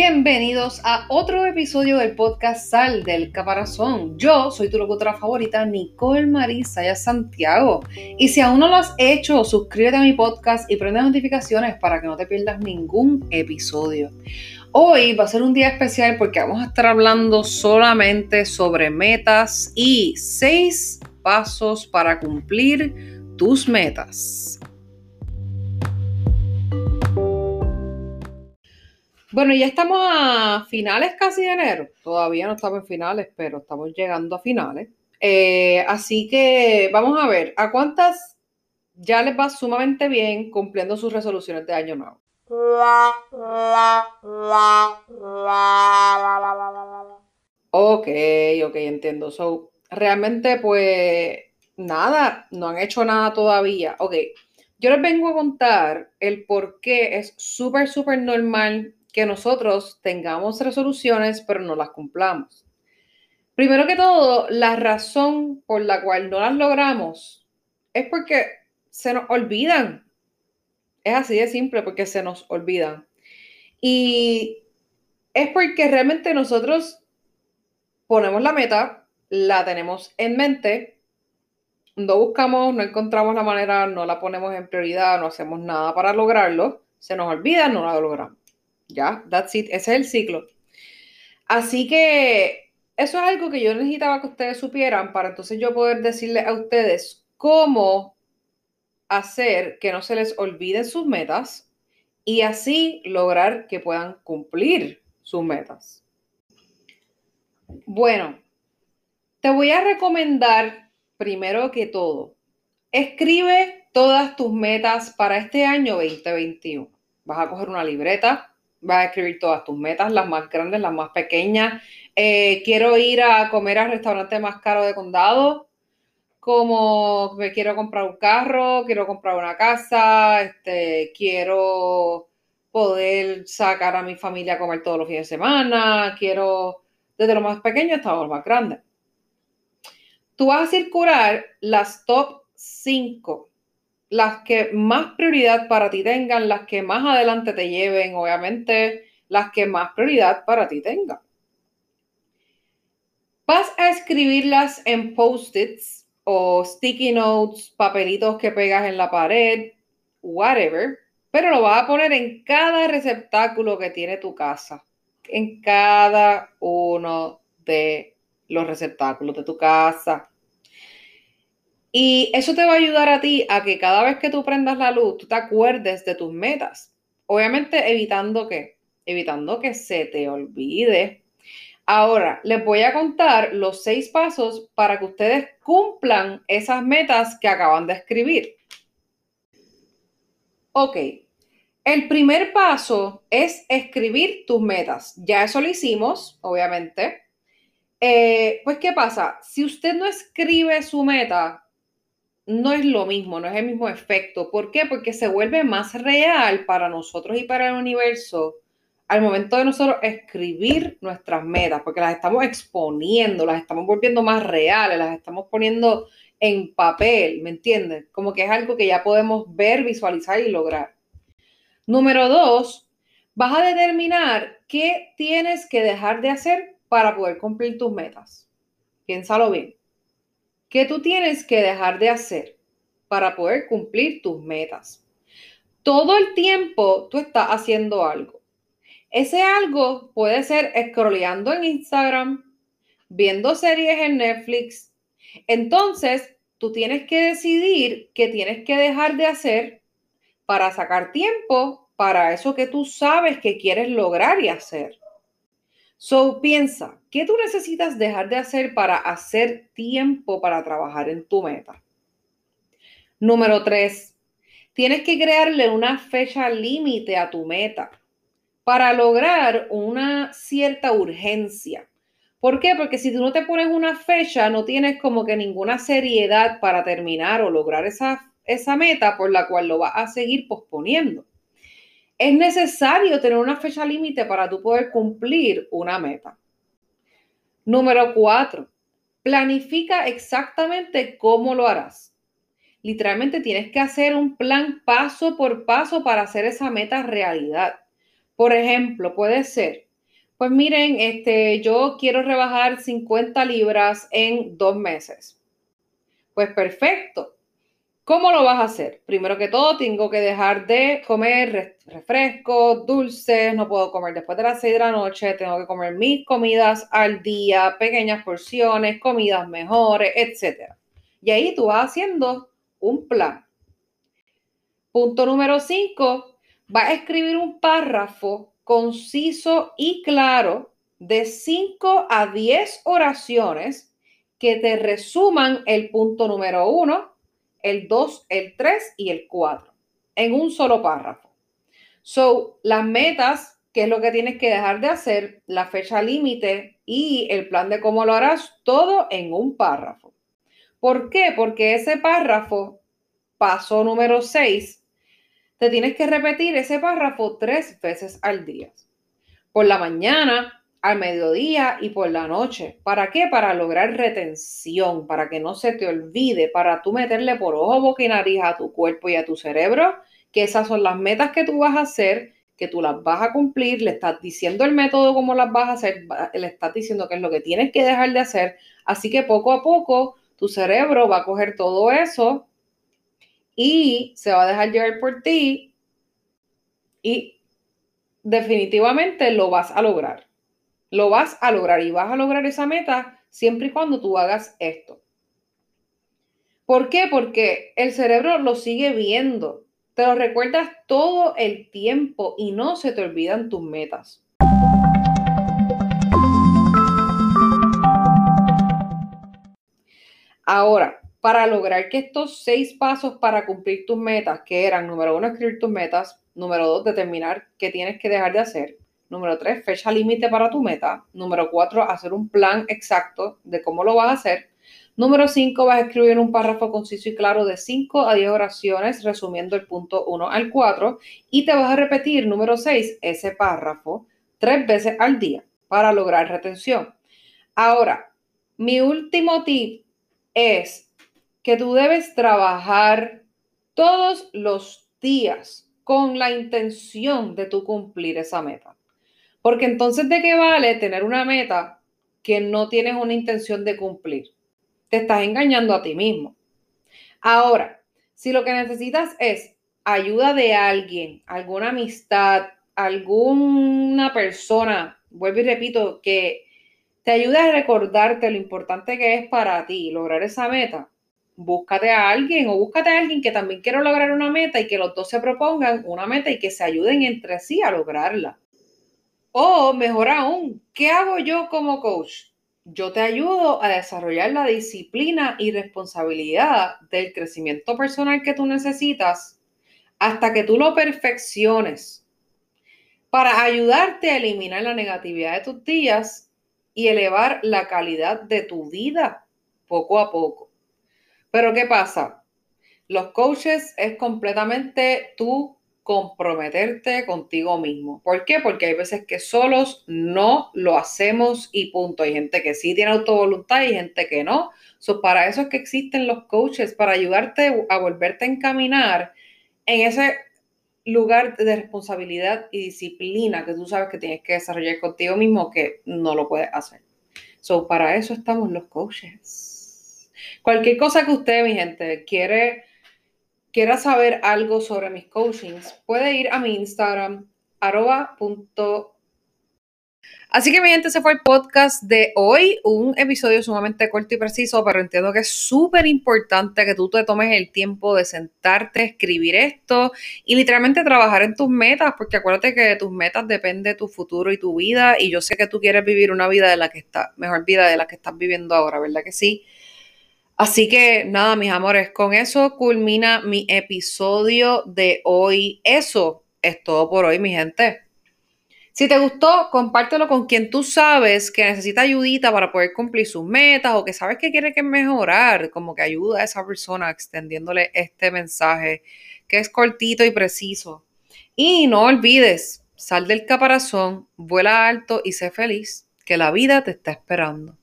Bienvenidos a otro episodio del podcast Sal del Caparazón. Yo soy tu locutora favorita, Nicole Marisa Santiago. Y si aún no lo has hecho, suscríbete a mi podcast y prende notificaciones para que no te pierdas ningún episodio. Hoy va a ser un día especial porque vamos a estar hablando solamente sobre metas y seis pasos para cumplir tus metas. Bueno, ya estamos a finales casi de enero. Todavía no estamos en finales, pero estamos llegando a finales. Eh, así que vamos a ver, ¿a cuántas ya les va sumamente bien cumpliendo sus resoluciones de año nuevo? Ok, ok, entiendo. So, realmente, pues, nada, no han hecho nada todavía. Ok, yo les vengo a contar el por qué es súper, súper normal que nosotros tengamos resoluciones, pero no las cumplamos. Primero que todo, la razón por la cual no las logramos es porque se nos olvidan. Es así de simple, porque se nos olvidan. Y es porque realmente nosotros ponemos la meta, la tenemos en mente, no buscamos, no encontramos la manera, no la ponemos en prioridad, no hacemos nada para lograrlo, se nos olvida, no la logramos. Ya, that's it, ese es el ciclo. Así que eso es algo que yo necesitaba que ustedes supieran para entonces yo poder decirles a ustedes cómo hacer que no se les olviden sus metas y así lograr que puedan cumplir sus metas. Bueno, te voy a recomendar primero que todo, escribe todas tus metas para este año 2021. Vas a coger una libreta, vas a escribir todas tus metas, las más grandes, las más pequeñas. Eh, quiero ir a comer al restaurante más caro de condado, como me quiero comprar un carro, quiero comprar una casa, este, quiero poder sacar a mi familia a comer todos los fines de semana, quiero desde lo más pequeño hasta lo más grande. Tú vas a circular las top 5 las que más prioridad para ti tengan, las que más adelante te lleven, obviamente, las que más prioridad para ti tengan. Vas a escribirlas en post-its o sticky notes, papelitos que pegas en la pared, whatever, pero lo vas a poner en cada receptáculo que tiene tu casa, en cada uno de los receptáculos de tu casa. Y eso te va a ayudar a ti a que cada vez que tú prendas la luz, tú te acuerdes de tus metas. Obviamente evitando que, evitando que se te olvide. Ahora, les voy a contar los seis pasos para que ustedes cumplan esas metas que acaban de escribir. Ok, el primer paso es escribir tus metas. Ya eso lo hicimos, obviamente. Eh, pues, ¿qué pasa? Si usted no escribe su meta, no es lo mismo, no es el mismo efecto. ¿Por qué? Porque se vuelve más real para nosotros y para el universo al momento de nosotros escribir nuestras metas, porque las estamos exponiendo, las estamos volviendo más reales, las estamos poniendo en papel, ¿me entiendes? Como que es algo que ya podemos ver, visualizar y lograr. Número dos, vas a determinar qué tienes que dejar de hacer para poder cumplir tus metas. Piénsalo bien. ¿Qué tú tienes que dejar de hacer para poder cumplir tus metas? Todo el tiempo tú estás haciendo algo. Ese algo puede ser scrolleando en Instagram, viendo series en Netflix. Entonces, tú tienes que decidir qué tienes que dejar de hacer para sacar tiempo para eso que tú sabes que quieres lograr y hacer. So piensa, ¿qué tú necesitas dejar de hacer para hacer tiempo para trabajar en tu meta? Número tres, tienes que crearle una fecha límite a tu meta para lograr una cierta urgencia. ¿Por qué? Porque si tú no te pones una fecha, no tienes como que ninguna seriedad para terminar o lograr esa, esa meta por la cual lo vas a seguir posponiendo es necesario tener una fecha límite para tú poder cumplir una meta. Número cuatro, planifica exactamente cómo lo harás. Literalmente tienes que hacer un plan paso por paso para hacer esa meta realidad. Por ejemplo, puede ser, Pues miren, este, yo quiero rebajar 50 libras en dos meses. Pues perfecto. ¿Cómo lo vas a hacer? Primero que todo, tengo que dejar de comer refrescos, dulces, no puedo comer después de las 6 de la noche, tengo que comer mis comidas al día, pequeñas porciones, comidas mejores, etc. Y ahí tú vas haciendo un plan. Punto número 5, vas a escribir un párrafo conciso y claro de 5 a 10 oraciones que te resuman el punto número 1 el 2, el 3 y el 4 en un solo párrafo. So, las metas, que es lo que tienes que dejar de hacer, la fecha límite y el plan de cómo lo harás, todo en un párrafo. ¿Por qué? Porque ese párrafo, paso número 6, te tienes que repetir ese párrafo tres veces al día. Por la mañana, al mediodía y por la noche. ¿Para qué? Para lograr retención, para que no se te olvide, para tú meterle por ojo, boca y nariz a tu cuerpo y a tu cerebro, que esas son las metas que tú vas a hacer, que tú las vas a cumplir, le estás diciendo el método cómo las vas a hacer, le estás diciendo qué es lo que tienes que dejar de hacer. Así que poco a poco tu cerebro va a coger todo eso y se va a dejar llevar por ti y definitivamente lo vas a lograr. Lo vas a lograr y vas a lograr esa meta siempre y cuando tú hagas esto. ¿Por qué? Porque el cerebro lo sigue viendo. Te lo recuerdas todo el tiempo y no se te olvidan tus metas. Ahora, para lograr que estos seis pasos para cumplir tus metas, que eran número uno, escribir tus metas, número dos, determinar qué tienes que dejar de hacer, Número tres, fecha límite para tu meta. Número cuatro, hacer un plan exacto de cómo lo vas a hacer. Número cinco, vas a escribir un párrafo conciso y claro de 5 a 10 oraciones, resumiendo el punto 1 al 4. Y te vas a repetir, número seis, ese párrafo tres veces al día para lograr retención. Ahora, mi último tip es que tú debes trabajar todos los días con la intención de tú cumplir esa meta. Porque entonces, ¿de qué vale tener una meta que no tienes una intención de cumplir? Te estás engañando a ti mismo. Ahora, si lo que necesitas es ayuda de alguien, alguna amistad, alguna persona, vuelvo y repito, que te ayude a recordarte lo importante que es para ti lograr esa meta, búscate a alguien o búscate a alguien que también quiera lograr una meta y que los dos se propongan una meta y que se ayuden entre sí a lograrla. O mejor aún, ¿qué hago yo como coach? Yo te ayudo a desarrollar la disciplina y responsabilidad del crecimiento personal que tú necesitas hasta que tú lo perfecciones para ayudarte a eliminar la negatividad de tus días y elevar la calidad de tu vida poco a poco. Pero ¿qué pasa? Los coaches es completamente tú comprometerte contigo mismo. ¿Por qué? Porque hay veces que solos no lo hacemos y punto. Hay gente que sí tiene autovoluntad y gente que no. So, para eso es que existen los coaches, para ayudarte a volverte a encaminar en ese lugar de responsabilidad y disciplina que tú sabes que tienes que desarrollar contigo mismo que no lo puedes hacer. So, para eso estamos los coaches. Cualquier cosa que usted, mi gente, quiere quiera saber algo sobre mis coachings, puede ir a mi Instagram, arroba Así que mi gente, ese fue el podcast de hoy, un episodio sumamente corto y preciso, pero entiendo que es súper importante que tú te tomes el tiempo de sentarte, escribir esto y literalmente trabajar en tus metas, porque acuérdate que de tus metas depende tu futuro y tu vida, y yo sé que tú quieres vivir una vida de la que está, mejor vida de la que estás viviendo ahora, ¿verdad que sí? Así que nada, mis amores, con eso culmina mi episodio de hoy. Eso es todo por hoy, mi gente. Si te gustó, compártelo con quien tú sabes que necesita ayudita para poder cumplir sus metas o que sabes que quiere que mejorar, como que ayuda a esa persona extendiéndole este mensaje que es cortito y preciso. Y no olvides, sal del caparazón, vuela alto y sé feliz, que la vida te está esperando.